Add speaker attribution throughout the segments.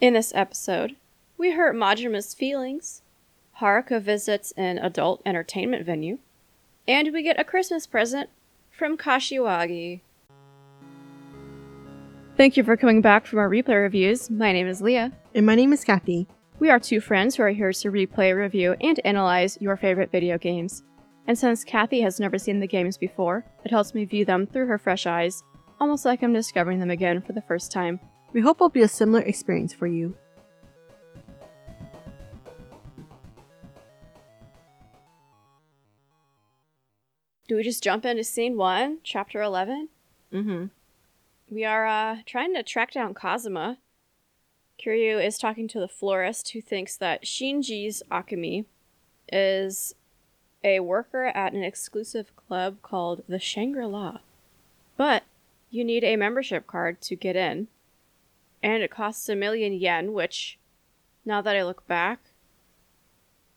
Speaker 1: In this episode, we hurt Majima's feelings, Haruka visits an adult entertainment venue, and we get a Christmas present from Kashiwagi. Thank you for coming back from our replay reviews. My name is Leah.
Speaker 2: And my name is Kathy.
Speaker 1: We are two friends who are here to replay, review, and analyze your favorite video games. And since Kathy has never seen the games before, it helps me view them through her fresh eyes, almost like I'm discovering them again for the first time.
Speaker 2: We hope it'll be a similar experience for you.
Speaker 1: Do we just jump into scene one, chapter 11?
Speaker 2: Mm-hmm.
Speaker 1: We are uh, trying to track down Kazama. Kiryu is talking to the florist who thinks that Shinji's Akemi is a worker at an exclusive club called the Shangri La. But you need a membership card to get in. And it costs a million yen, which, now that I look back,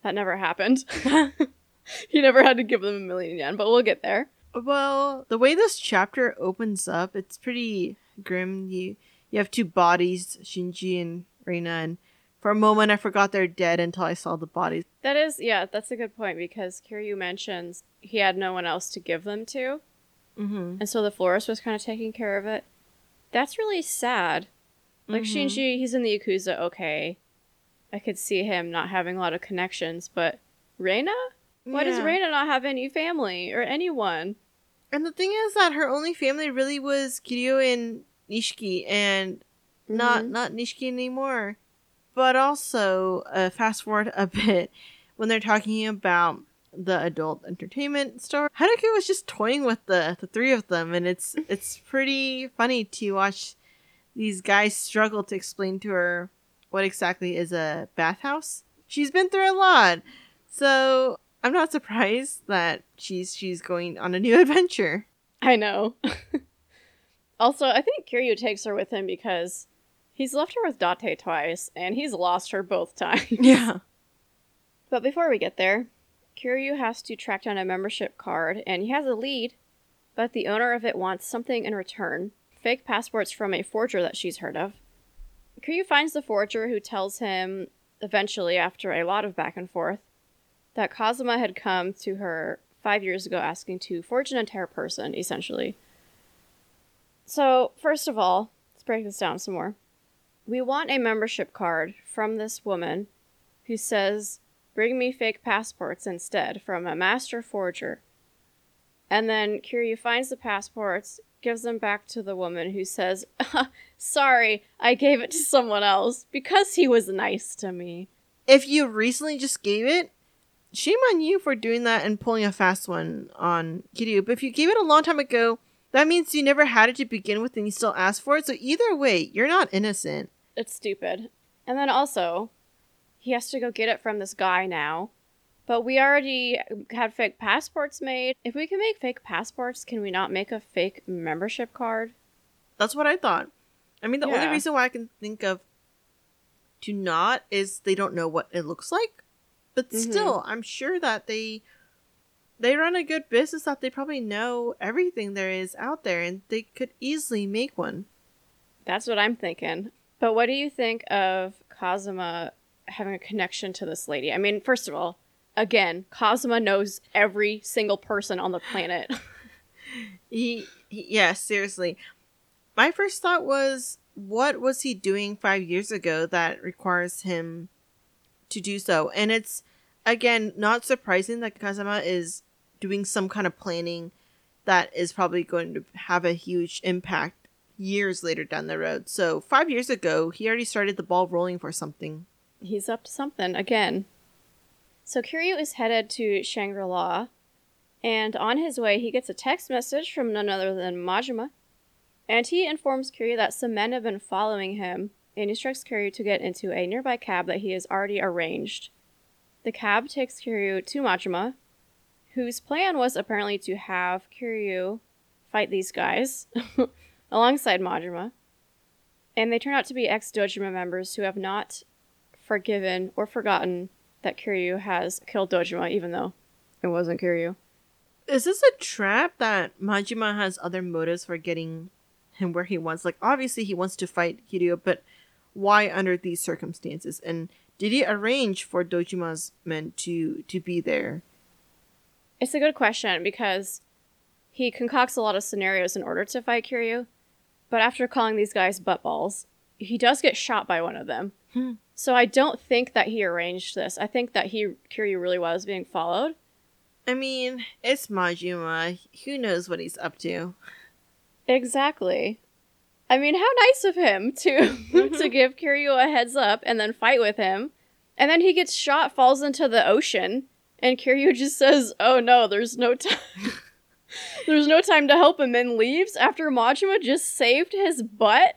Speaker 1: that never happened. he never had to give them a million yen, but we'll get there.
Speaker 2: Well, the way this chapter opens up, it's pretty grim. You you have two bodies, Shinji and Reina, and for a moment I forgot they're dead until I saw the bodies.
Speaker 1: That is, yeah, that's a good point because Kiryu mentions he had no one else to give them to,
Speaker 2: Mm-hmm.
Speaker 1: and so the florist was kind of taking care of it. That's really sad. Like
Speaker 2: Mhm.
Speaker 1: Shinji, he's in the Yakuza, okay. I could see him not having a lot of connections, but Reina? Why does
Speaker 2: Yeah.
Speaker 1: Reina not have any family or anyone?
Speaker 2: And the thing is that her only family really was Kiryu and Nishiki, and not
Speaker 1: Mhm.
Speaker 2: not Nishiki anymore. But also, uh, fast forward a bit when they're talking about the adult entertainment store. Haruka was just toying with the the three of them, and it's it's pretty funny to watch these guys struggle to explain to her what exactly is a bathhouse. She's been through a lot, so I'm not surprised that she's she's going on a new adventure.
Speaker 1: I know. also, I think Kiryu takes her with him because he's left her with Date twice, and he's lost her both times.
Speaker 2: Yeah.
Speaker 1: But before we get there, Kiryu has to track down a membership card, and he has a lead, but the owner of it wants something in return fake passports from a forger that she's heard of. Kiryu finds the forger who tells him, eventually, after a lot of back and forth, that Kazama had come to her five years ago asking to forge an entire person, essentially. So, first of all, let's break this down some more. We want a membership card from this woman who says, Bring me fake passports instead from a master forger. And then Kiryu finds the passports, gives them back to the woman who says, Sorry, I gave it to someone else because he was nice to me.
Speaker 2: If you recently just gave it, shame on you for doing that and pulling a fast one on Kiryu. But if you gave it a long time ago, that means you never had it to begin with and you still asked for it. So either way, you're not innocent.
Speaker 1: It's stupid. And then also, he has to go get it from this guy now. But we already had fake passports made. If we can make fake passports, can we not make a fake membership card?
Speaker 2: That's what I thought. I mean, the only reason why I can think of to not is they don't know what it looks like. But
Speaker 1: Mhm.
Speaker 2: still, I'm sure that they they run a good business that they probably know everything there is out there and they could easily make one.
Speaker 1: That's what I'm thinking. But what do you think of Kazama having a connection to this lady? I mean, first of all, again, Kazama knows every single person on the planet.
Speaker 2: He, he yeah, seriously. My first thought was what was he doing 5 years ago that requires him to do so? And it's again not surprising that Kazama is doing some kind of planning that is probably going to have a huge impact years later down the road. So, 5 years ago, he already started the ball rolling for something.
Speaker 1: He's up to something again. So Kiryu is headed to Shangri La, and on his way, he gets a text message from none other than Majima, and he informs Kiryu that some men have been following him, and instructs Kiryu to get into a nearby cab that he has already arranged. The cab takes Kiryu to Majima, whose plan was apparently to have Kiryu fight these guys alongside Majima. And they turn out to be ex Dojima members who have not forgiven or forgotten that Kiryu has killed Dojima, even though it wasn't Kiryu.
Speaker 2: Is this a trap that Majima has other motives for getting him where he wants? Like, obviously, he wants to fight Kiryu, but why under these circumstances and did he arrange for Dojima's men to to be there?
Speaker 1: It's a good question because he concocts a lot of scenarios in order to fight Kiryu, but after calling these guys buttballs, he does get shot by one of them.
Speaker 2: Hmm.
Speaker 1: So I don't think that he arranged this. I think that he Kiryu really was being followed.
Speaker 2: I mean, it's Majima. Who knows what he's up to?
Speaker 1: Exactly. I mean, how nice of him to to give Kiryu a heads up and then fight with him. And then he gets shot, falls into the ocean, and Kiryu just says, "Oh no, there's no time. there's no time to help him," and leaves after Majima just saved his butt.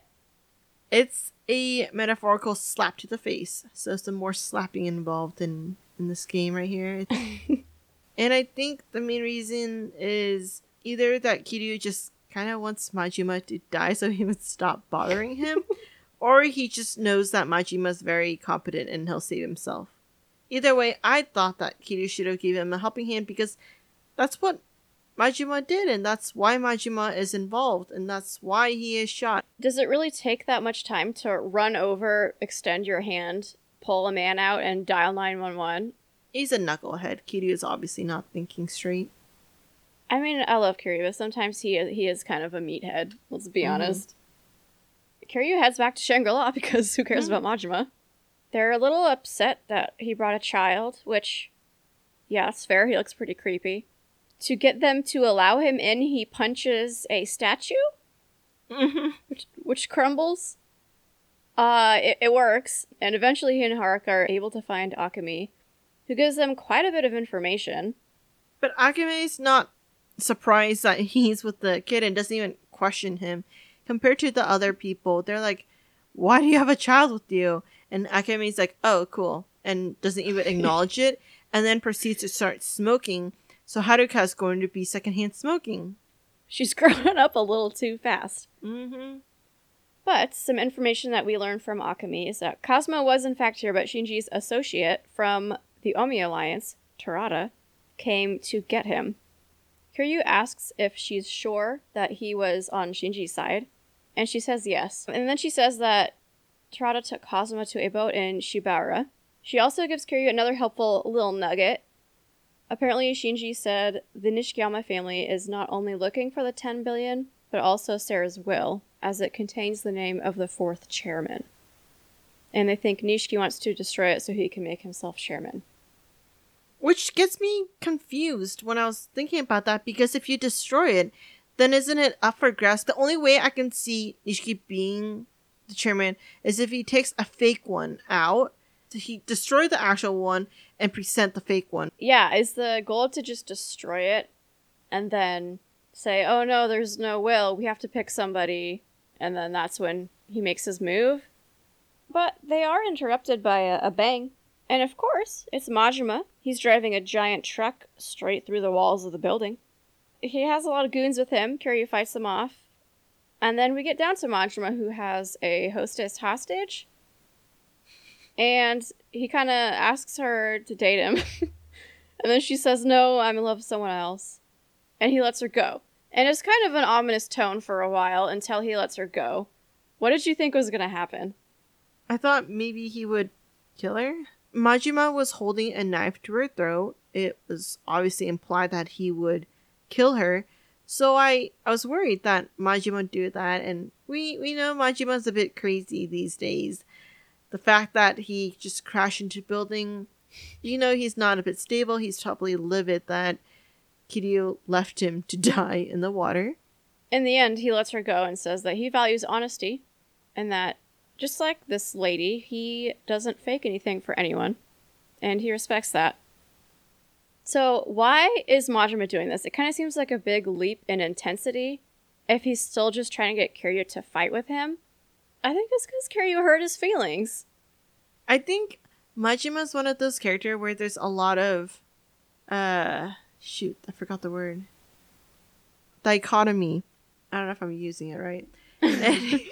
Speaker 2: It's a metaphorical slap to the face. So some more slapping involved in in this game right here. and I think the main reason is either that Kiryu just kind of wants Majima to die so he would stop bothering him, or he just knows that Majima's very competent and he'll save himself. Either way, I thought that Kiryu should have given him a helping hand because that's what Majima did, and that's why Majima is involved, and that's why he is shot.
Speaker 1: Does it really take that much time to run over, extend your hand, pull a man out, and dial 911?
Speaker 2: He's a knucklehead. Kiryu is obviously not thinking straight.
Speaker 1: I mean, I love Kiryu, but sometimes he he is kind of a meathead. Let's be
Speaker 2: Mhm.
Speaker 1: honest. Kiryu heads back to Shangri La because who cares about Majima? They're a little upset that he brought a child, which, yeah, it's fair. He looks pretty creepy. To get them to allow him in, he punches a statue, which which crumbles. Uh, it, it works, and eventually he and Haruka are able to find Akemi, who gives them quite a bit of information.
Speaker 2: but Akemi's not surprised that he's with the kid and doesn't even question him. Compared to the other people, they're like, Why do you have a child with you? And Akemi's like, Oh, cool. And doesn't even acknowledge it. And then proceeds to start smoking. So Haruka's going to be secondhand smoking.
Speaker 1: She's grown up a little too fast.
Speaker 2: Mm-hmm.
Speaker 1: But some information that we learned from Akemi is that Kazama was in fact here, but Shinji's associate from the Omi Alliance, Terada, came to get him. Kiryu asks if she's sure that he was on Shinji's side, and she says yes. And then she says that Terada took Kazama to a boat in Shibaura. She also gives Kiryu another helpful little nugget. Apparently, Shinji said the Nishikiyama family is not only looking for the 10 billion, but also Sera's will, as it contains the name of the fourth chairman. And they think Nishiki wants to destroy it so he can make himself chairman.
Speaker 2: Which gets me confused when I was thinking about that because if you destroy it, then isn't it up for grabs? The only way I can see Nishiki being the chairman is if he takes a fake one out, he destroy the actual one and present the fake one.
Speaker 1: Yeah, is the goal to just destroy it and then say, oh no, there's no will, we have to pick somebody, and then that's when he makes his move? But they are interrupted by a, a bang. And of course, it's Majima. He's driving a giant truck straight through the walls of the building. He has a lot of goons with him. Kiryu fights them off. And then we get down to Majima, who has a hostess hostage. And he kind of asks her to date him. and then she says, No, I'm in love with someone else. And he lets her go. And it's kind of an ominous tone for a while until he lets her go. What did you think was going to happen?
Speaker 2: I thought maybe he would kill her. Majima was holding a knife to her throat. It was obviously implied that he would kill her. So I, I was worried that Majima would do that, and we, we know Majima's a bit crazy these days. The fact that he just crashed into building, you know he's not a bit stable. He's probably livid that Kiryu left him to die in the water.
Speaker 1: In the end, he lets her go and says that he values honesty and that, just like this lady, he doesn't fake anything for anyone. And he respects that. So, why is Majima doing this? It kind of seems like a big leap in intensity if he's still just trying to get Kiryu to fight with him. I think it's because Kiryu hurt his feelings.
Speaker 2: I think Majima's one of those characters where there's a lot of uh shoot, I forgot the word. Dichotomy. I don't know if I'm using it right.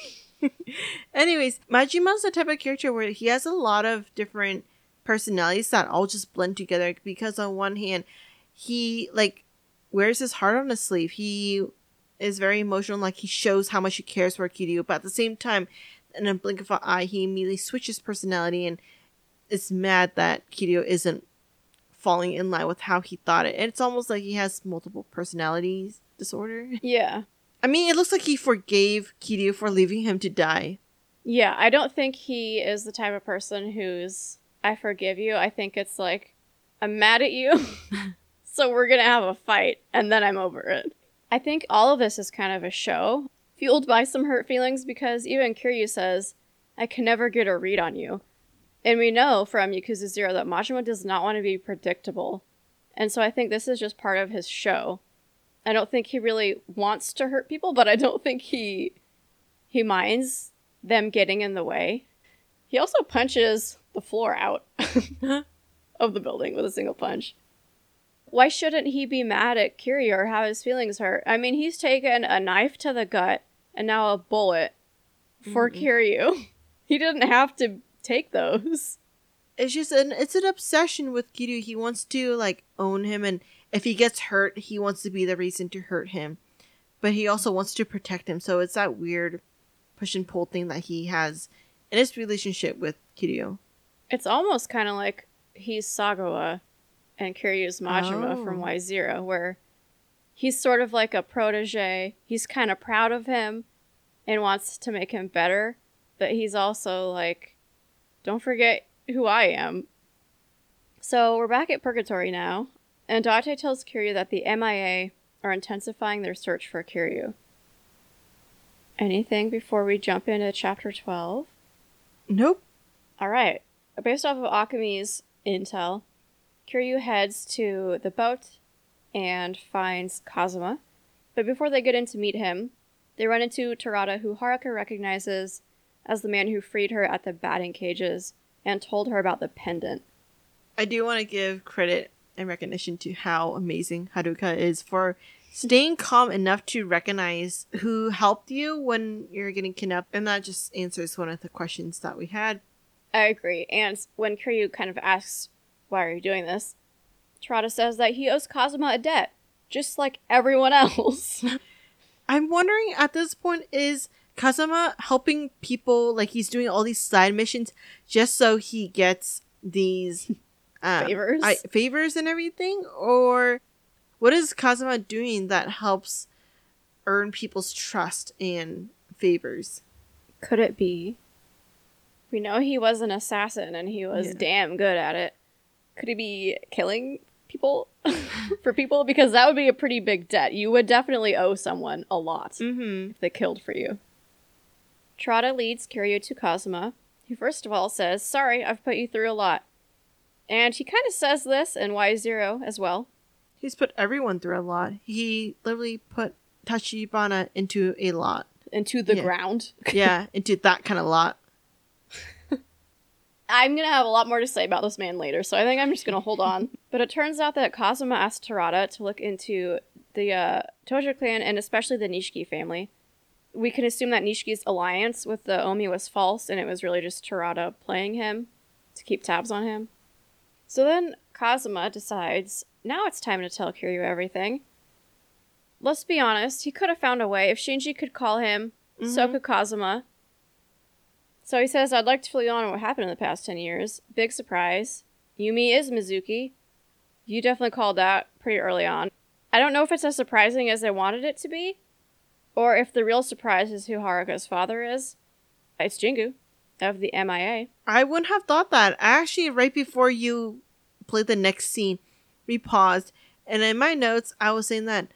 Speaker 2: Anyways, Majima's the type of character where he has a lot of different personalities that all just blend together because on one hand, he like wears his heart on his sleeve. He is very emotional, like he shows how much he cares for Kiryu, but at the same time, in a blink of an eye, he immediately switches personality and is mad that Kiryu isn't falling in line with how he thought it. And it's almost like he has multiple personalities disorder.
Speaker 1: Yeah.
Speaker 2: I mean, it looks like he forgave Kiryu for leaving him to die.
Speaker 1: Yeah, I don't think he is the type of person who's I forgive you. I think it's like I'm mad at you. so we're going to have a fight and then I'm over it. I think all of this is kind of a show fueled by some hurt feelings because even Kiryu says, I can never get a read on you. And we know from Yakuza Zero that Majima does not want to be predictable. And so I think this is just part of his show. I don't think he really wants to hurt people, but I don't think he he minds them getting in the way. He also punches the floor out of the building with a single punch. Why shouldn't he be mad at Kiryu or have his feelings hurt? I mean, he's taken a knife to the gut and now a bullet for
Speaker 2: Mhm.
Speaker 1: Kiryu. He didn't have to take those.
Speaker 2: It's just an it's an obsession with Kiryu. He wants to like own him and if he gets hurt, he wants to be the reason to hurt him. But he also wants to protect him. So it's that weird push and pull thing that he has in his relationship with Kiryu.
Speaker 1: It's almost kind of like he's Sagawa and Kiryu's Majima
Speaker 2: Oh.
Speaker 1: from Y Zero, where he's sort of like a protege. He's kind of proud of him and wants to make him better, but he's also like, don't forget who I am. So we're back at Purgatory now, and Date tells Kiryu that the MIA are intensifying their search for Kiryu. Anything before we jump into chapter 12?
Speaker 2: Nope.
Speaker 1: All right. Based off of Akemi's intel, Kiryu heads to the boat and finds Kazama. But before they get in to meet him, they run into Terada, who Haruka recognizes as the man who freed her at the batting cages and told her about the pendant.
Speaker 2: I do want to give credit and recognition to how amazing Haruka is for staying calm enough to recognize who helped you when you're getting kidnapped. And that just answers one of the questions that we had.
Speaker 1: I agree. And when Kiryu kind of asks, Why are you doing this? Terada says that he owes Kazama a debt, just like everyone else.
Speaker 2: I'm wondering at this point is Kazama helping people like he's doing all these side missions just so he gets these um,
Speaker 1: Favors?
Speaker 2: I, favors and everything, or what is Kazama doing that helps earn people's trust and favors?
Speaker 1: Could it be? We know he was an assassin and he was
Speaker 2: Yeah.
Speaker 1: damn good at it. Could he be killing people for people? Because that would be a pretty big debt. You would definitely owe someone a lot
Speaker 2: Mm-hmm.
Speaker 1: if they killed for you. Terada leads Kiryu to Kazama, who first of all says, Sorry, I've put you through a lot. And he kind of says this in Y0 as well.
Speaker 2: He's put everyone through a lot. He literally put Tachibana into a lot.
Speaker 1: Into the
Speaker 2: Yeah.
Speaker 1: ground.
Speaker 2: Yeah, into that kind of lot.
Speaker 1: I'm gonna have a lot more to say about this man later, so I think I'm just gonna hold on. But it turns out that Kazama asked Terada to look into the uh, Tojo clan and especially the Nishiki family. We can assume that Nishiki's alliance with the Omi was false, and it was really just Terada playing him to keep tabs on him. So then Kazama decides now it's time to tell Kiryu everything. Let's be honest, he could have found a way. If Shinji could call him, so
Speaker 2: Mhm.
Speaker 1: could Kazama. So he says, I'd like to fill you on what happened in the past 10 years. Big surprise. Yumi is Mizuki. You definitely called that pretty early on. I don't know if it's as surprising as I wanted it to be, or if the real surprise is who Haruka's father is. It's Jingu of the MIA.
Speaker 2: I wouldn't have thought that. Actually, right before you played the next scene, we paused, and in my notes, I was saying that.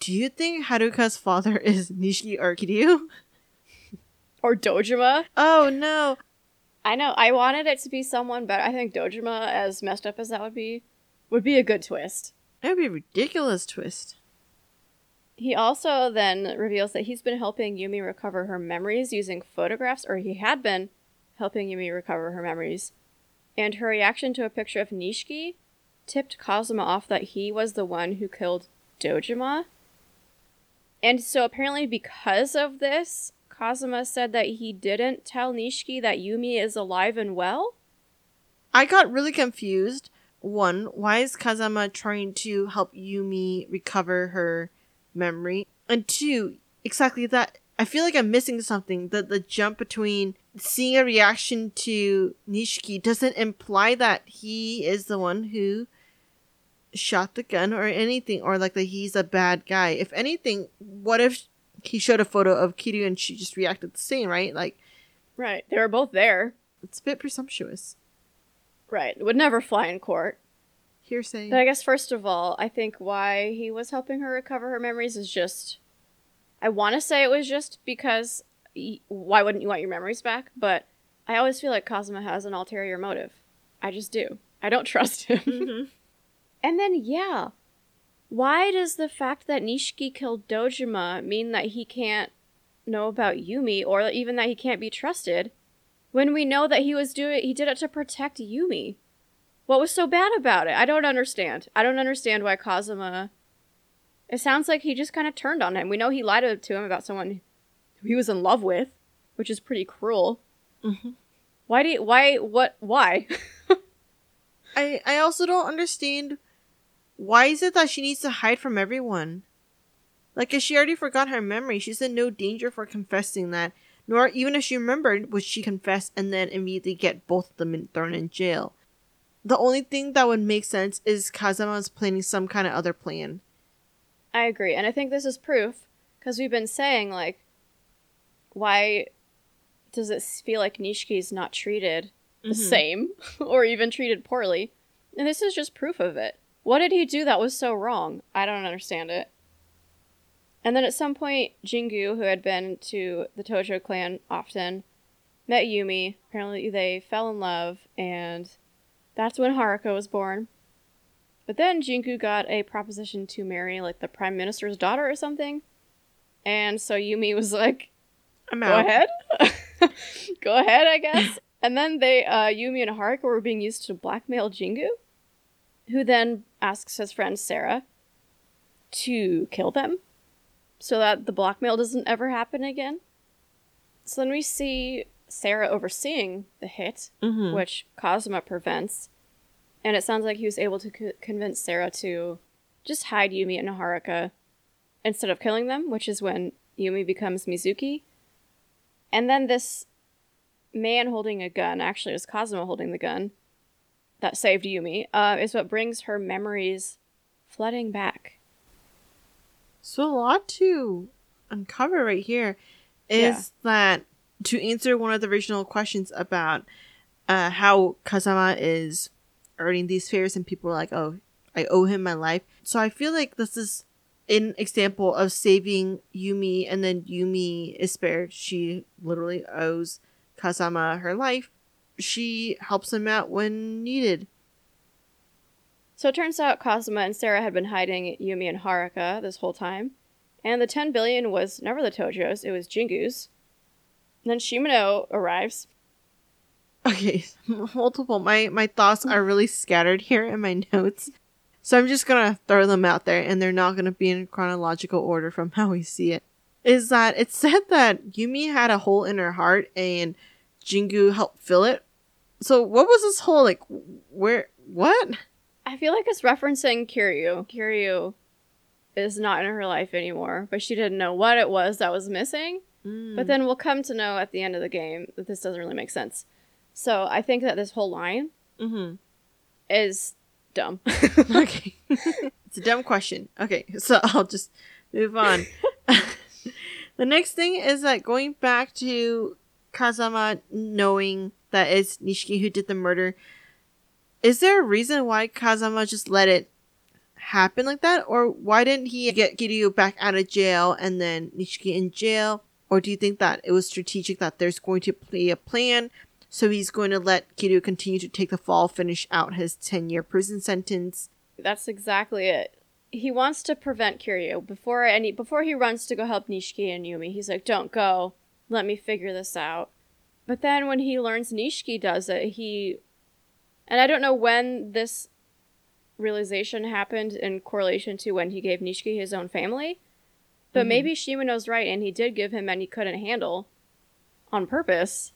Speaker 2: Do you think Haruka's father is Nishiki or Kiryu?
Speaker 1: Or Dojima.
Speaker 2: Oh no!
Speaker 1: I know, I wanted it to be someone, but I think Dojima, as messed up as that would be, would be a good twist.
Speaker 2: That would be a ridiculous twist.
Speaker 1: He also then reveals that he's been helping Yumi recover her memories using photographs, or he had been helping Yumi recover her memories. And her reaction to a picture of Nishiki tipped Kazama off that he was the one who killed Dojima. And so apparently, because of this, Kazama said that he didn't tell Nishiki that Yumi is alive and well.
Speaker 2: I got really confused. One, why is Kazama trying to help Yumi recover her memory? And two, exactly that. I feel like I'm missing something. The the jump between seeing a reaction to Nishiki doesn't imply that he is the one who shot the gun or anything, or like that he's a bad guy. If anything, what if he showed a photo of Kiryu and she just reacted the same, right? Like,
Speaker 1: Right. They were both there.
Speaker 2: it's a bit presumptuous.
Speaker 1: Right. It would never fly in court.
Speaker 2: Hearsay.
Speaker 1: But I guess first of all, I think why he was helping her recover her memories is just I want to say it was just because y- why wouldn't you want your memories back? But I always feel like Kazama has an ulterior motive. I just do. I don't trust him.
Speaker 2: Mhm.
Speaker 1: And then yeah, why does the fact that Nishiki killed Dojima mean that he can't know about Yumi or even that he can't be trusted when we know that he was doing he did it to protect Yumi? What was so bad about it? I don't understand. I don't understand why Kazama It sounds like he just kind of turned on him. We know he lied to him about someone who he was in love with, which is pretty cruel.
Speaker 2: Mhm.
Speaker 1: Why do you, why what why?
Speaker 2: I I also don't understand why is it that she needs to hide from everyone? Like if she already forgot her memory, she's in no danger for confessing that. Nor even if she remembered, would she confess and then immediately get both of them in, thrown in jail? The only thing that would make sense is Kazama's planning some kind of other plan.
Speaker 1: I agree. And I think this is proof because we've been saying, like, why does it feel like Nishiki's not treated the
Speaker 2: Mhm.
Speaker 1: same or even treated poorly? And this is just proof of it. What did he do that was so wrong? I don't understand it. And then at some point, Jingu, who had been to the Tojo clan often, met Yumi. Apparently, they fell in love, and that's when Haruka was born. But then Jingu got a proposition to marry like the prime minister's daughter or something. And so Yumi was like,
Speaker 2: I'm out.
Speaker 1: "Go ahead. Go ahead, I guess." and then they uh Yumi and Haruka were being used to blackmail Jingu, who then asks his friend Sera to kill them so that the blackmail doesn't ever happen again. So then we see Sera overseeing the hit
Speaker 2: Mhm.
Speaker 1: which Kazama prevents. And it sounds like he was able to co- convince Sera to just hide Yumi and Haruka instead of killing them, which is when Yumi becomes Mizuki. And then this man holding a gun, actually, it was Kazama holding the gun that saved Yumi, uh, is what brings her memories flooding back.
Speaker 2: So a lot to uncover right here is that to answer one of the original questions about uh, how Kazama is earning these favors and people are like, oh, I owe him my life. So I feel like this is an example of saving Yumi and then Yumi is spared. She literally owes Kazama her life. She helps him out when needed.
Speaker 1: So it turns out Kazama and Sera had been hiding Yumi and Haruka this whole time. And the 10 billion was never the Tojo's, it was Jingu's. And then Shimano arrives.
Speaker 2: Okay, multiple. My my thoughts are really scattered here in my notes, so I'm just gonna throw them out there, and they're not gonna be in chronological order from how we see it. Is that it said that Yumi had a hole in her heart, and Jingu helped fill it. So what was this whole like? Where? What?
Speaker 1: I feel like it's referencing Kiryu. Kiryu is not in her life anymore, but she didn't know what it was that was missing. But then we'll come to know at the end of the game that this doesn't really make sense. So I think that this whole line
Speaker 2: mm-hmm.
Speaker 1: is dumb.
Speaker 2: okay. it's a dumb question. Okay, so I'll just move on. the next thing is that going back to Kazama knowing that it's Nishiki who did the murder, is there a reason why Kazama just let it happen like that? Or why didn't he get Kiryu back out of jail and then Nishiki in jail? Or do you think that it was strategic that there's going to be a plan so he's going to let Kiryu continue to take the fall, finish out his 10 year prison sentence.
Speaker 1: That's exactly it. He wants to prevent Kiryu before any before he runs to go help Nishiki and Yumi. He's like, "Don't go. Let me figure this out." But then when he learns Nishiki does it, he and I don't know when this realization happened in correlation to when he gave Nishiki his own family. But
Speaker 2: Mhm.
Speaker 1: maybe Shimano's right and he did give him and he couldn't handle on purpose.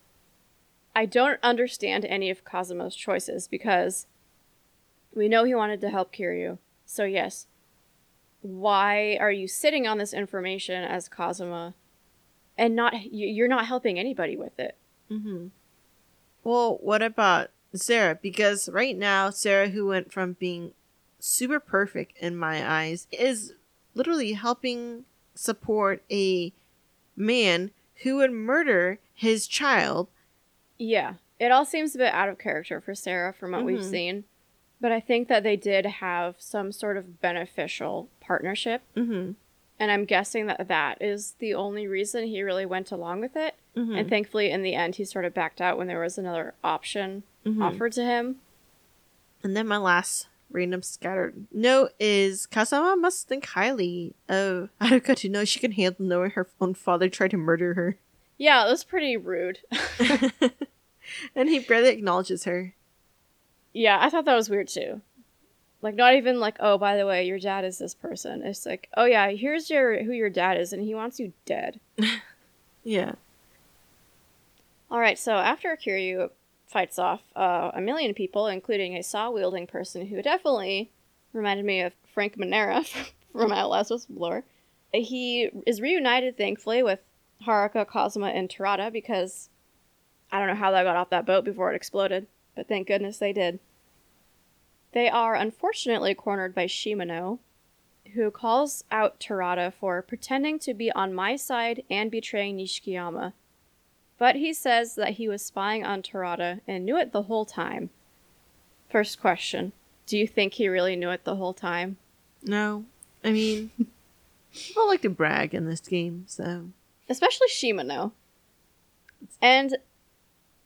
Speaker 1: I don't understand any of Kazama's choices because we know he wanted to help Kiryu. So yes. Why are you sitting on this information as Kazama and not you- you're not helping anybody with it.
Speaker 2: Mm-hmm. Well, what about Sera? Because right now, Sera, who went from being super perfect in my eyes, is literally helping support a man who would murder his child.
Speaker 1: Yeah, it all seems a bit out of character for Sera from what we've
Speaker 2: Mhm.
Speaker 1: seen, but I think that they did have some sort of beneficial partnership,
Speaker 2: Mm-hmm.
Speaker 1: And I'm guessing that that is the only reason he really went along with it.
Speaker 2: Mm-hmm.
Speaker 1: And thankfully, in the end, he sort of backed out when there was another option
Speaker 2: Mhm.
Speaker 1: offered to him.
Speaker 2: And then my last random scattered note is Kazama must think highly of Haruka to know she can handle knowing her own father tried to murder her.
Speaker 1: Yeah, it was pretty rude.
Speaker 2: and he barely acknowledges her.
Speaker 1: yeah, I thought that was weird too. Like, not even like, oh, by the way, your dad is this person. It's like, oh yeah, here's your who your dad is, and he wants you dead.
Speaker 2: Yeah.
Speaker 1: All right, so after Kiryu fights off uh, a million people, including a saw wielding person who definitely reminded me of Frank Manera from Outlast Whistleblower, he is reunited, thankfully, with Haruka, Kazama, and Terada because I don't know how they got off that boat before it exploded, but thank goodness they did. They are unfortunately cornered by Shimano, who calls out Terada for pretending to be on my side and betraying Nishikiyama. But he says that he was spying on Terada and knew it the whole time. First question Do you think he really knew it the whole time?
Speaker 2: No. I mean, people like to brag in this game, so.
Speaker 1: Especially Shimano. And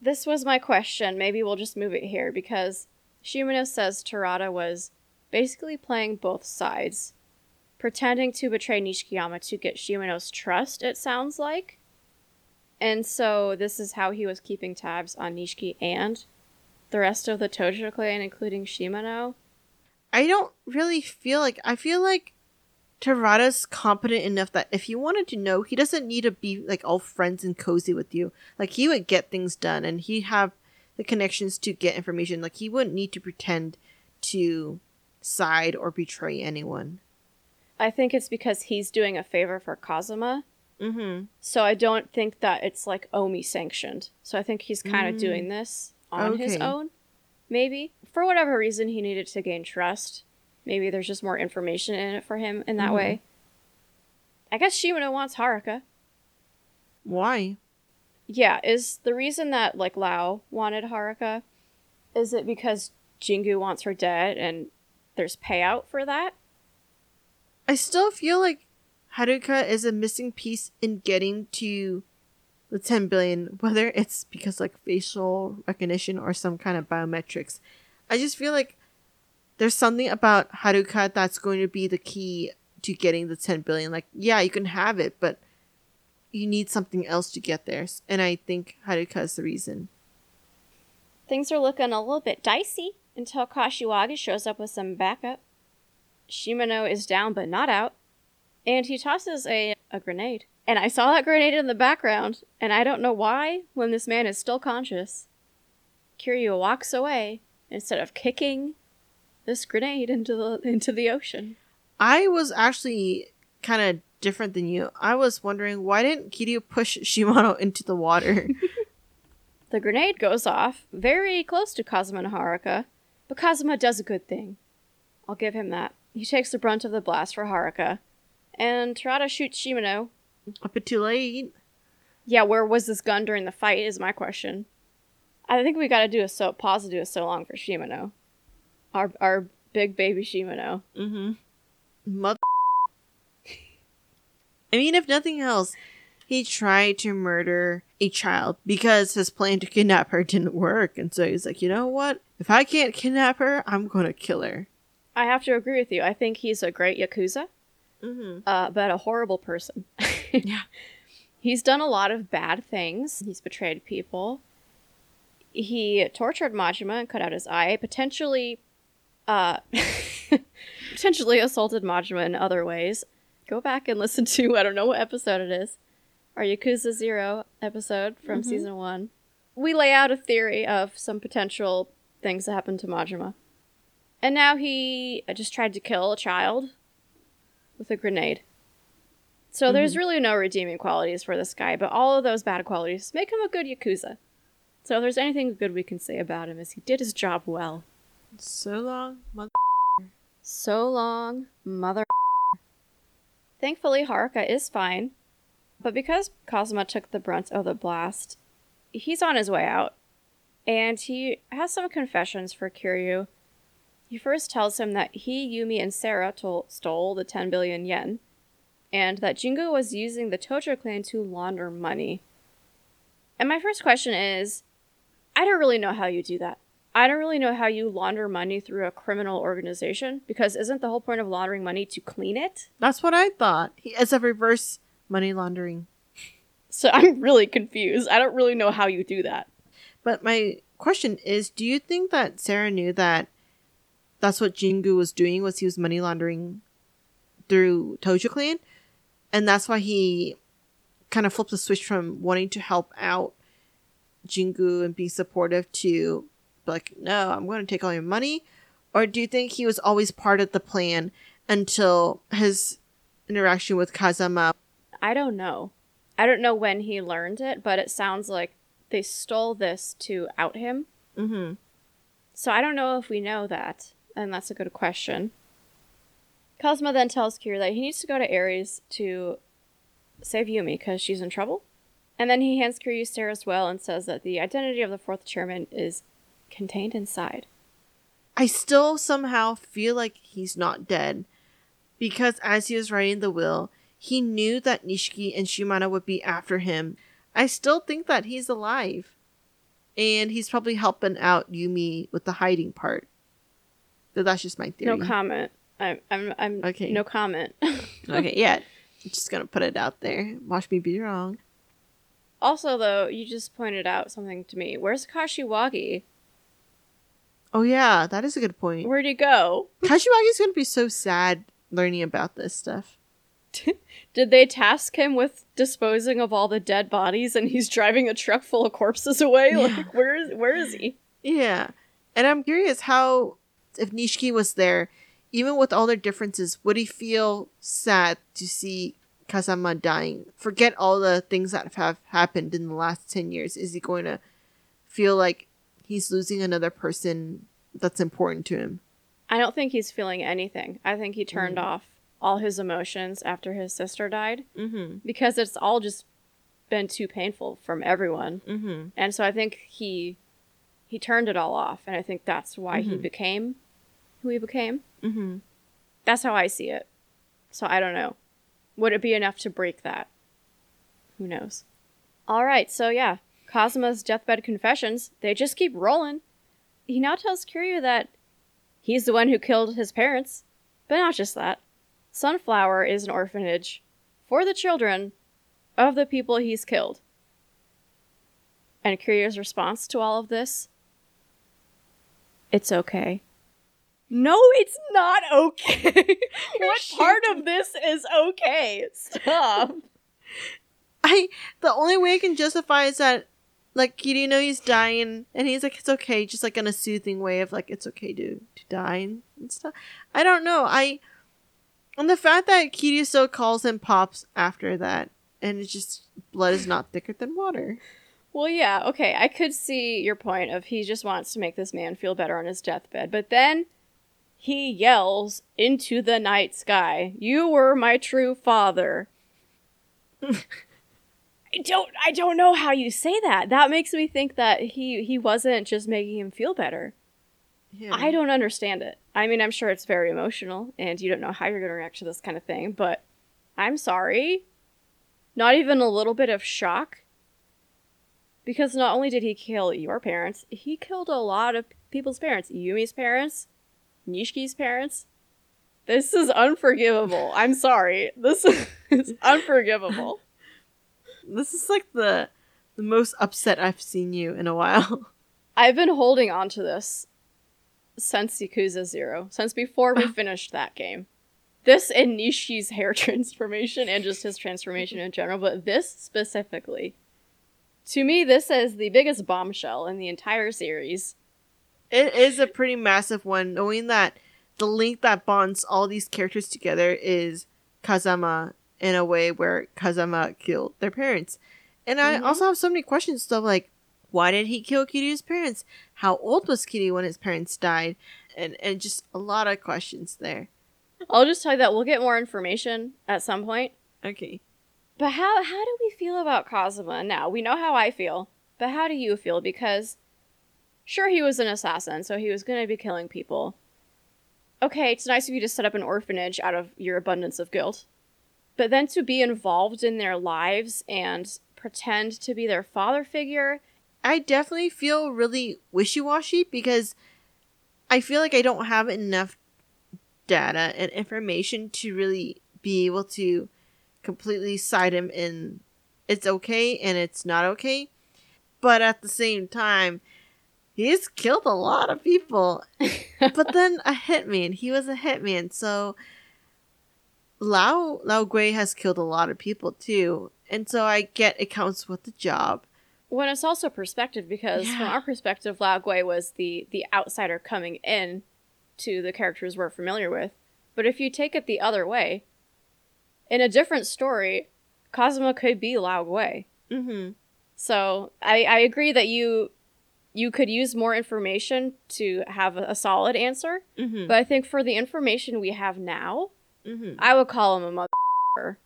Speaker 1: this was my question. Maybe we'll just move it here because Shimano says Terada was basically playing both sides, pretending to betray Nishikiyama to get Shimano's trust, it sounds like. And so this is how he was keeping tabs on Nishiki and the rest of the Tojo clan, including Shimano.
Speaker 2: I don't really feel like. I feel like Terada's competent enough that if he wanted to know, he doesn't need to be like all friends and cozy with you. Like he would get things done and he'd have the connections to get information. Like he wouldn't need to pretend to side or betray anyone.
Speaker 1: I think it's because he's doing a favor for Kazama.
Speaker 2: Mm-hmm.
Speaker 1: So I don't think that it's like Omi sanctioned. So I think he's kind of
Speaker 2: Mm.
Speaker 1: doing this on his own. Maybe. For whatever reason he needed to gain trust. Maybe there's just more information in it for him in that
Speaker 2: Mhm.
Speaker 1: way. I guess Shimano wants Haruka.
Speaker 2: Why?
Speaker 1: Yeah, is the reason that like Lao wanted Haruka is it because Jingu wants her dead and there's payout for that?
Speaker 2: I still feel like Haruka is a missing piece in getting to the 10 billion, whether it's because like facial recognition or some kind of biometrics. I just feel like there's something about Haruka that's going to be the key to getting the 10 billion. Like, yeah, you can have it, but you need something else to get there. And I think Haruka is the reason.
Speaker 1: Things are looking a little bit dicey until Kashiwagi shows up with some backup. Shimano is down but not out, and he tosses a, a grenade. And I saw that grenade in the background, and I don't know why when this man is still conscious. Kiryu walks away instead of kicking this grenade into the into the ocean.
Speaker 2: I was actually kind of different than you. I was wondering why didn't Kiryu push Shimano into the water?
Speaker 1: The grenade goes off very close to Kazama and Haruka, but Kazama does a good thing. I'll give him that. He takes the brunt of the blast for Haruka, and Terada shoots Shimano.
Speaker 2: a bit too late.
Speaker 1: Yeah, where was this gun during the fight? Is my question. I think we got to do a so pause to do a so long for Shimano, our our big baby Shimano.
Speaker 2: Mm-hmm. Mother. I mean, if nothing else, he tried to murder a child because his plan to kidnap her didn't work, and so he's like, you know what? If I can't kidnap her, I'm gonna kill her.
Speaker 1: I have to agree with you. I think he's a great yakuza,
Speaker 2: Mm-hmm.
Speaker 1: uh, but a horrible person.
Speaker 2: Yeah.
Speaker 1: He's done a lot of bad things. He's betrayed people. He tortured Majima and cut out his eye, potentially uh potentially assaulted Majima in other ways. Go back and listen to I don't know what episode it is. Our Yakuza Zero episode from
Speaker 2: Mhm.
Speaker 1: season one. We lay out a theory of some potential things that happened to Majima. And now he just tried to kill a child with a grenade. So there's
Speaker 2: Mhm.
Speaker 1: really no redeeming qualities for this guy, but all of those bad qualities make him a good Yakuza. So if there's anything good we can say about him is he did his job well.
Speaker 2: So long, mother.
Speaker 1: So long, mother. Thankfully, Haruka is fine, but because Kazama took the brunt of the blast, he's on his way out, and he has some confessions for Kiryu. He first tells him that he, Yumi, and Sera tol- stole the 10 billion yen, and that Jingu was using the Tojo clan to launder money. And my first question is I don't really know how you do that. I don't really know how you launder money through a criminal organization because isn't the whole point of laundering money to clean it?
Speaker 2: That's what I thought. He, it's a reverse money laundering.
Speaker 1: So I'm really confused. I don't really know how you do that.
Speaker 2: But my question is, do you think that Sera knew that that's what Jingu was doing was he was money laundering through Tojo Clan? And that's why he kind of flipped the switch from wanting to help out Jingu and be supportive to like, no, I'm going to take all your money? Or do you think he was always part of the plan until his interaction with Kazama?
Speaker 1: I don't know. I don't know when he learned it, but it sounds like they stole this to out him.
Speaker 2: Mm-hmm.
Speaker 1: So I don't know if we know that, and that's a good question. Kazama then tells Kiryu that he needs to go to Ares to save Yumi because she's in trouble. And then he hands Kiryu Sera's well and says that the identity of the fourth chairman is contained inside.
Speaker 2: I still somehow feel like he's not dead because as he was writing the will, he knew that Nishiki and Shimano would be after him. I still think that he's alive. And he's probably helping out Yumi with the hiding part. But that's just my theory.
Speaker 1: No comment. I'm, I'm, I'm
Speaker 2: Okay.
Speaker 1: no comment.
Speaker 2: okay, yeah. I'm just gonna put it out there. Watch me be wrong.
Speaker 1: also, though, you just pointed out something to me. Where's Kashiwagi?
Speaker 2: Oh yeah, that is a good point.
Speaker 1: Where'd he go?
Speaker 2: Kashiwagi's gonna be so sad learning about this stuff.
Speaker 1: Did they task him with disposing of all the dead bodies and he's driving a truck full of corpses away?
Speaker 2: Yeah.
Speaker 1: Like where is where is he?
Speaker 2: Yeah. And I'm curious how, if Nishiki was there, even with all their differences, would he feel sad to see Kazama dying? Forget all the things that have happened in the last 10 years. Is he going to feel like he's losing another person that's important to him?
Speaker 1: I don't think he's feeling anything. I think he turned
Speaker 2: Mm.
Speaker 1: off all his emotions after his sister died
Speaker 2: Mm
Speaker 1: because it's all just been too painful from everyone.
Speaker 2: hmm. Mm hmm.
Speaker 1: And so I think he he turned it all off and I think that's why he
Speaker 2: Mhm.
Speaker 1: became who he became.
Speaker 2: Mm hmm.
Speaker 1: That's how I see it. So I don't know. Would it be enough to break that? Who knows? All right, so yeah, Kazama's deathbed confessions, they just keep rolling. He now tells Kiryu that he's the one who killed his parents, but not just that. Sunflower is an orphanage for the children of the people he's killed. And Kiryu's response to all of this? It's okay. No, it's not okay. what part of this is okay? Stop.
Speaker 2: I, the only way I can justify is that, like, you didn't know he's dying, and he's like, it's okay, just like in a soothing way of, like, it's okay to, to die and, and stuff. I don't know. I, and the fact that Kiryu still calls him Pops after that, and it's just, blood is not thicker than water.
Speaker 1: Well, yeah, okay, I could see your point of he just wants to make this man feel better on his deathbed, but then he yells into the night sky, "You were my true father." I don't I don't know how you say that. That makes me think that he he wasn't just making him feel better.
Speaker 2: Yeah.
Speaker 1: I don't understand it. I mean, I'm sure it's very emotional and you don't know how you're going to react to this kind of thing, but I'm sorry. Not even a little bit of shock. Because not only did he kill your parents, he killed a lot of people's parents. Yumi's parents, Nishiki's parents. This is unforgivable. I'm sorry. This is unforgivable.
Speaker 2: This is like the the most upset I've seen you in a while.
Speaker 1: I've been holding on to this since Yakuza Zero, since before we finished that game. This and Nishi's hair transformation and just his transformation in general, but this specifically. To me, this is the biggest bombshell in the entire series.
Speaker 2: It is a pretty massive one, knowing that the link that bonds all these characters together is Kazama in a way where Kazama killed their parents. And I
Speaker 1: Mhm.
Speaker 2: also have so many questions stuff like why did he kill Kiryu's parents? How old was Kiryu when his parents died? And and just a lot of questions there.
Speaker 1: I'll just tell you that we'll get more information at some point.
Speaker 2: Okay.
Speaker 1: But how how do we feel about Kazama now? We know how I feel, but how do you feel? Because sure he was an assassin, so he was going to be killing people. Okay, it's nice of you to set up an orphanage out of your abundance of guilt. But then to be involved in their lives and pretend to be their father figure,
Speaker 2: I definitely feel really wishy washy because I feel like I don't have enough data and information to really be able to completely side him in it's okay and it's not okay. But at the same time, he's killed a lot of people. but then a hitman, he was a hitman, so Lao Lao Gui has killed a lot of people too. And so I get it counts with the job.
Speaker 1: when it's also perspective because from our perspective Lao Gui was the the outsider coming in to the characters we're familiar with but if you take it the other way in a different story Kazama could be Lao Gui
Speaker 2: Mm-hmm.
Speaker 1: so I I agree that you you could use more information to have a, a solid answer
Speaker 2: Mm-hmm.
Speaker 1: but I think for the information we have now
Speaker 2: mm-hmm.
Speaker 1: I would call him a mother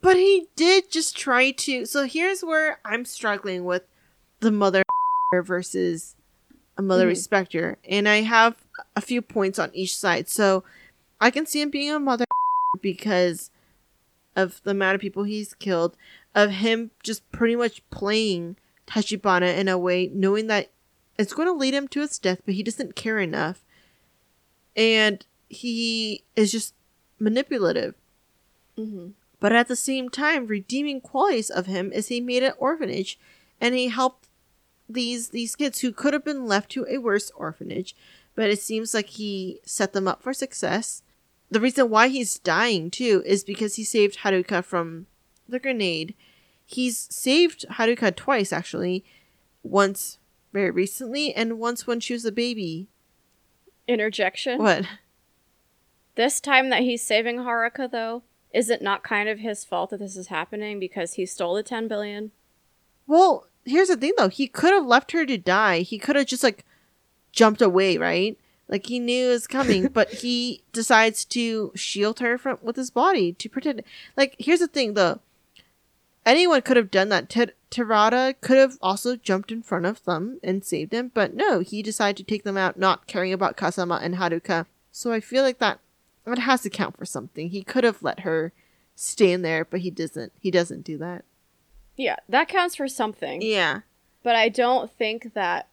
Speaker 2: But he did just try to. So here's where I'm struggling with the mother versus a mother
Speaker 1: Mhm.
Speaker 2: respecter. And I have a few points on each side. So I can see him being a mother because of the amount of people he's killed, of him just pretty much playing Tachibana in a way, knowing that it's going to lead him to his death, but he doesn't care enough. And he is just manipulative.
Speaker 1: mm-hmm.
Speaker 2: But at the same time, redeeming qualities of him is he made an orphanage and he helped these these kids who could have been left to a worse orphanage, but it seems like he set them up for success. The reason why he's dying too is because he saved Haruka from the grenade. He's saved Haruka twice actually. Once very recently and once when she was a baby.
Speaker 1: interjection
Speaker 2: What?
Speaker 1: This time that he's saving Haruka, though, is it not kind of his fault that this is happening because he stole the 10 billion?
Speaker 2: Well, here's the thing though. He could have left her to die. He could have just like jumped away, right? Like he knew it was coming, but he decides to shield her from with his body to protect. Like here's the thing though. Anyone could have done that. Ter- Terada could have also jumped in front of them and saved them, but no, he decided to take them out, not caring about Kazama and Haruka. So I feel like that it has to count for something. He could have let her stay in there, but he doesn't. He doesn't do that.
Speaker 1: Yeah, that counts for something.
Speaker 2: Yeah.
Speaker 1: But I don't think that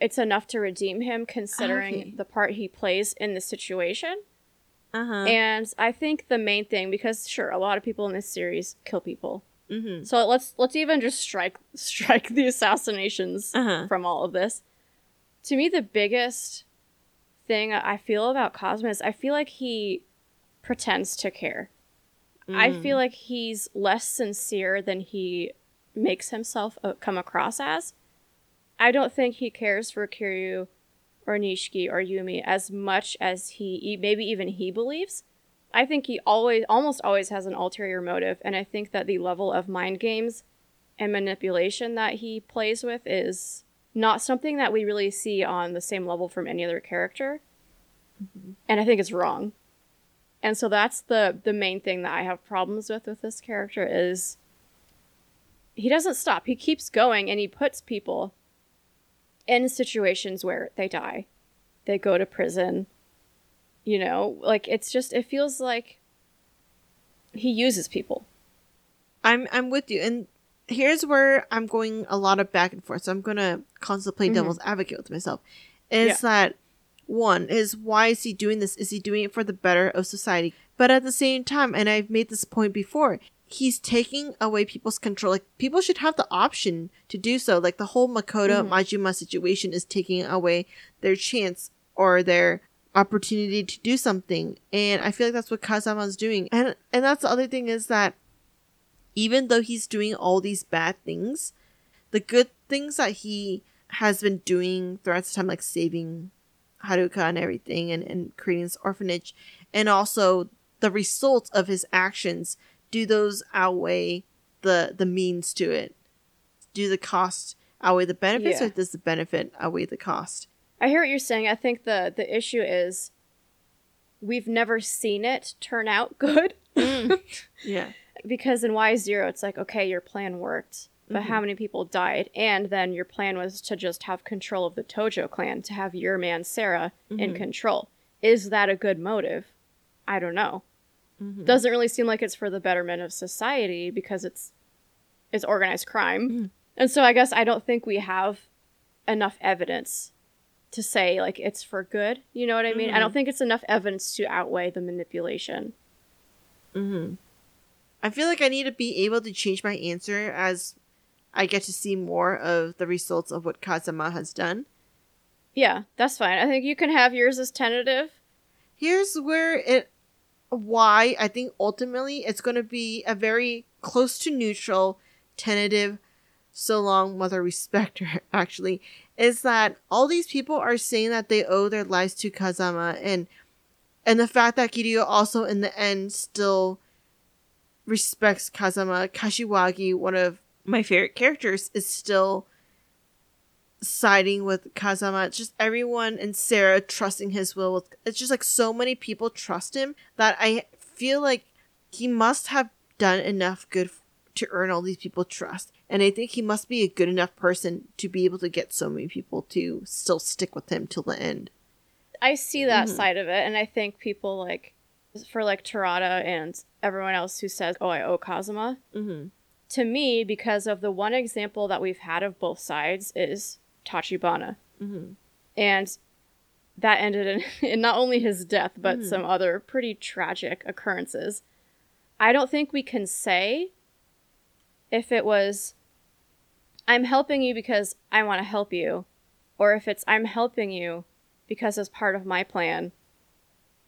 Speaker 1: it's enough to redeem him considering
Speaker 2: Okay.
Speaker 1: the part he plays in the situation.
Speaker 2: Uh huh.
Speaker 1: And I think the main thing, because sure, a lot of people in this series kill people.
Speaker 2: Mm-hmm.
Speaker 1: So let's let's even just strike strike the assassinations
Speaker 2: Uh-huh.
Speaker 1: from all of this. To me, the biggest thing I feel about Kazama's. I feel like he pretends to care. I
Speaker 2: Mm.
Speaker 1: feel like he's less sincere than he makes himself uh, come across as. I don't think he cares for Kiryu or Nishiki or Yumi as much as he maybe even he believes. I think he always almost always has an ulterior motive and I think that the level of mind games and manipulation that he plays with is not something that we really see on the same level from any other character. Mm-hmm. And I think it's wrong. And so that's the the main thing that I have problems with with this character is he doesn't stop. He keeps going and he puts people in situations where they die. They go to prison. You know, like it's just it feels like he uses people.
Speaker 2: I'm I'm with you, and here's where I'm going a lot of back and forth. So I'm gonna constantly play
Speaker 1: Mhm.
Speaker 2: devil's advocate with myself. Is that one is why is he doing this? Is he doing it for the better of society? But at the same time, and I've made this point before, he's taking away people's control. Like people should have the option to do so. Like the whole Makoto
Speaker 1: Mhm.
Speaker 2: Majima situation is taking away their chance or their opportunity to do something. And I feel like that's what Kazama's doing. And and that's the other thing is that even though he's doing all these bad things, the good things that he has been doing throughout the time, like saving Haruka and everything and, and creating this orphanage, and also the results of his actions do those outweigh the the means to it? Do the cost outweigh the benefits,
Speaker 1: Yeah.
Speaker 2: or does the benefit outweigh the cost?
Speaker 1: I hear what you're saying. I think the the issue is we've never seen it turn out good. Mm.
Speaker 2: Yeah.
Speaker 1: because in Y Zero, it's like, okay, your plan worked, but how mm-hmm. many people died? And then your plan was to just have control of the Tojo clan, to have your man Sera in mm-hmm. control. Is that a good motive? I don't know. Mm-hmm. Doesn't really seem like it's for the betterment of society because it's it's organized crime. And so I guess I don't think we have enough evidence to say like it's for good. You know what I mean? I don't think it's enough evidence to outweigh the manipulation.
Speaker 2: I feel like I need to be able to change my answer as I get to see more of the results of what Kazama has done.
Speaker 1: Yeah, that's fine. I think you can have yours as tentative.
Speaker 2: Here's where it why I think ultimately it's going to be a very close to neutral, tentative, so long mother respecter actually is that all these people are saying that they owe their lives to Kazama and and the fact that Kiryu also in the end still respects Kazama Kashiwagi one of my favorite characters is still siding with Kazama. It's just everyone and Sera trusting his will. With, it's just like so many people trust him that I feel like he must have done enough good to earn all these people trust. And I think he must be a good enough person to be able to get so many people to still stick with him till the end.
Speaker 1: I see that
Speaker 2: Mhm.
Speaker 1: side of it, and I think people like, for like Terada and everyone else who says, "Oh, I owe Kazama,"
Speaker 2: Mm-hmm.
Speaker 1: to me, because of the one example that we've had of both sides is Tachibana,
Speaker 2: Mm-hmm.
Speaker 1: and that ended in, in not only his death but
Speaker 2: Mhm.
Speaker 1: some other pretty tragic occurrences. I don't think we can say if it was I'm helping you because I want to help you, or if it's I'm helping you because it's part of my plan,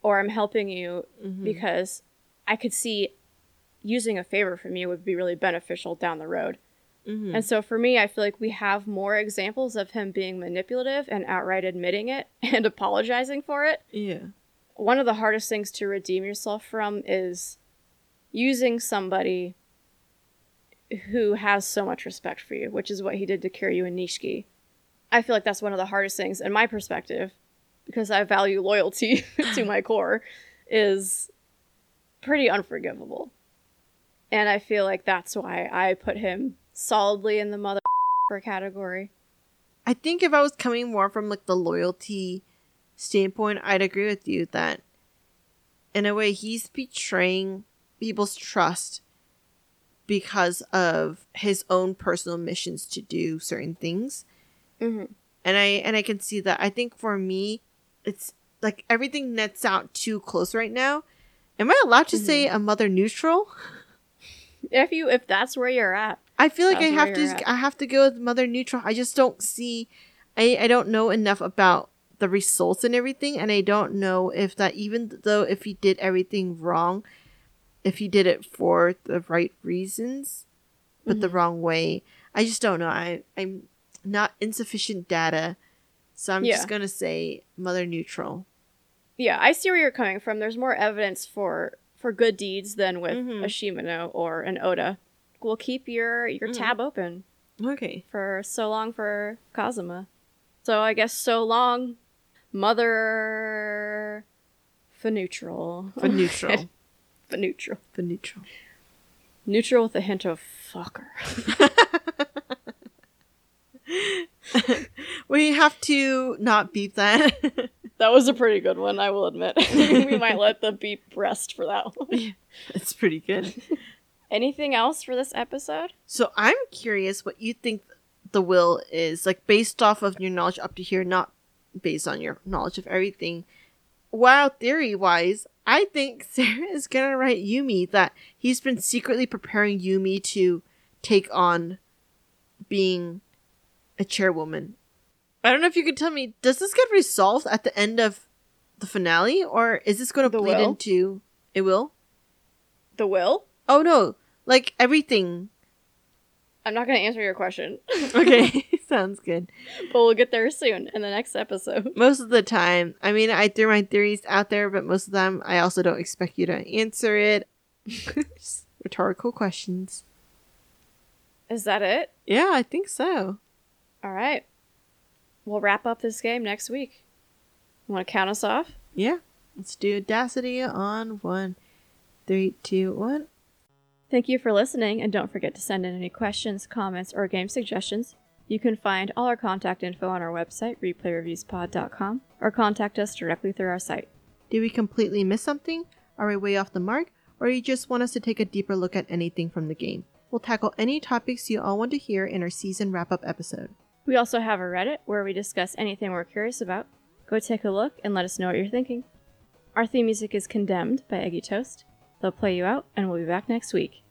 Speaker 1: or I'm helping you
Speaker 2: Mm-hmm.
Speaker 1: because I could see using a favor from you would be really beneficial down the road.
Speaker 2: Mm-hmm.
Speaker 1: And so for me, I feel like we have more examples of him being manipulative and outright admitting it and apologizing for it.
Speaker 2: yeah.
Speaker 1: One of the hardest things to redeem yourself from is using somebody who has so much respect for you, which is what he did to Kiryu and Nishiki. I feel like that's one of the hardest things in my perspective, because I value loyalty to my core, is pretty unforgivable. And I feel like that's why I put him solidly in the mother category.
Speaker 2: I think if I was coming more from like the loyalty standpoint, I'd agree with you that in a way he's betraying people's trust because of his own personal missions to do certain things.
Speaker 1: Mm-hmm.
Speaker 2: And I and I can see that. I think for me, it's like everything nets out too close right now. Am I allowed to say a mother neutral?
Speaker 1: If you if that's where you're at,
Speaker 2: I feel like I have to
Speaker 1: at.
Speaker 2: I have to go with mother neutral. I just don't see I I don't know enough about the results and everything and I don't know if that even though if he did everything wrong, if he did it for the right reasons but the
Speaker 1: Mm-hmm.
Speaker 2: wrong way. I just don't know. I I'm not insufficient data. So I'm
Speaker 1: Yeah.
Speaker 2: just going to say mother neutral.
Speaker 1: yeah, I see where you're coming from. There's more evidence for for good deeds than with
Speaker 2: Mhm.
Speaker 1: a Shimano or an Oda. We'll keep your your
Speaker 2: Mhm.
Speaker 1: tab open
Speaker 2: Okay.
Speaker 1: for so long for Kazama. So I guess so long, mother for neutral.
Speaker 2: For neutral.
Speaker 1: for neutral.
Speaker 2: for neutral.
Speaker 1: Neutral with a hint of fucker.
Speaker 2: we have to not beep that.
Speaker 1: That was a pretty good one, I will admit. we might let the beep rest for that one.
Speaker 2: Yeah, it's pretty good.
Speaker 1: Anything else for this episode?
Speaker 2: So I'm curious what you think the will is, like based off of your knowledge up to here, not based on your knowledge of everything. While theory wise, I think Sera is gonna write Yumi that he's been secretly preparing Yumi to take on being a chairwoman. I don't know if you could tell me, does this get resolved at the end of the finale, or is this gonna
Speaker 1: The
Speaker 2: bleed
Speaker 1: will?
Speaker 2: into it will?
Speaker 1: The will?
Speaker 2: Oh no, like everything.
Speaker 1: I'm not going to answer your question.
Speaker 2: Okay, sounds good.
Speaker 1: but we'll get there soon in the next episode.
Speaker 2: Most of the time, I mean, I threw my theories out there, but most of them, I also don't expect you to answer it. rhetorical questions.
Speaker 1: Is that it?
Speaker 2: Yeah, I think so.
Speaker 1: All right. We'll wrap up this game next week. You Want to count us off?
Speaker 2: Yeah. Let's do Audacity on one, three, two, one.
Speaker 1: Thank you for listening, and don't forget to send in any questions, comments, or game suggestions. You can find all our contact info on our website, replayreviewspod.com, or contact us directly through our site.
Speaker 2: Did we completely miss something? Are we way off the mark? Or you just want us to take a deeper look at anything from the game? We'll tackle any topics you all want to hear in our season wrap up episode.
Speaker 1: We also have a Reddit where we discuss anything we're curious about. Go take a look and let us know what you're thinking. Our theme music is Condemned by Eggy Toast. They'll play you out, and we'll be back next week.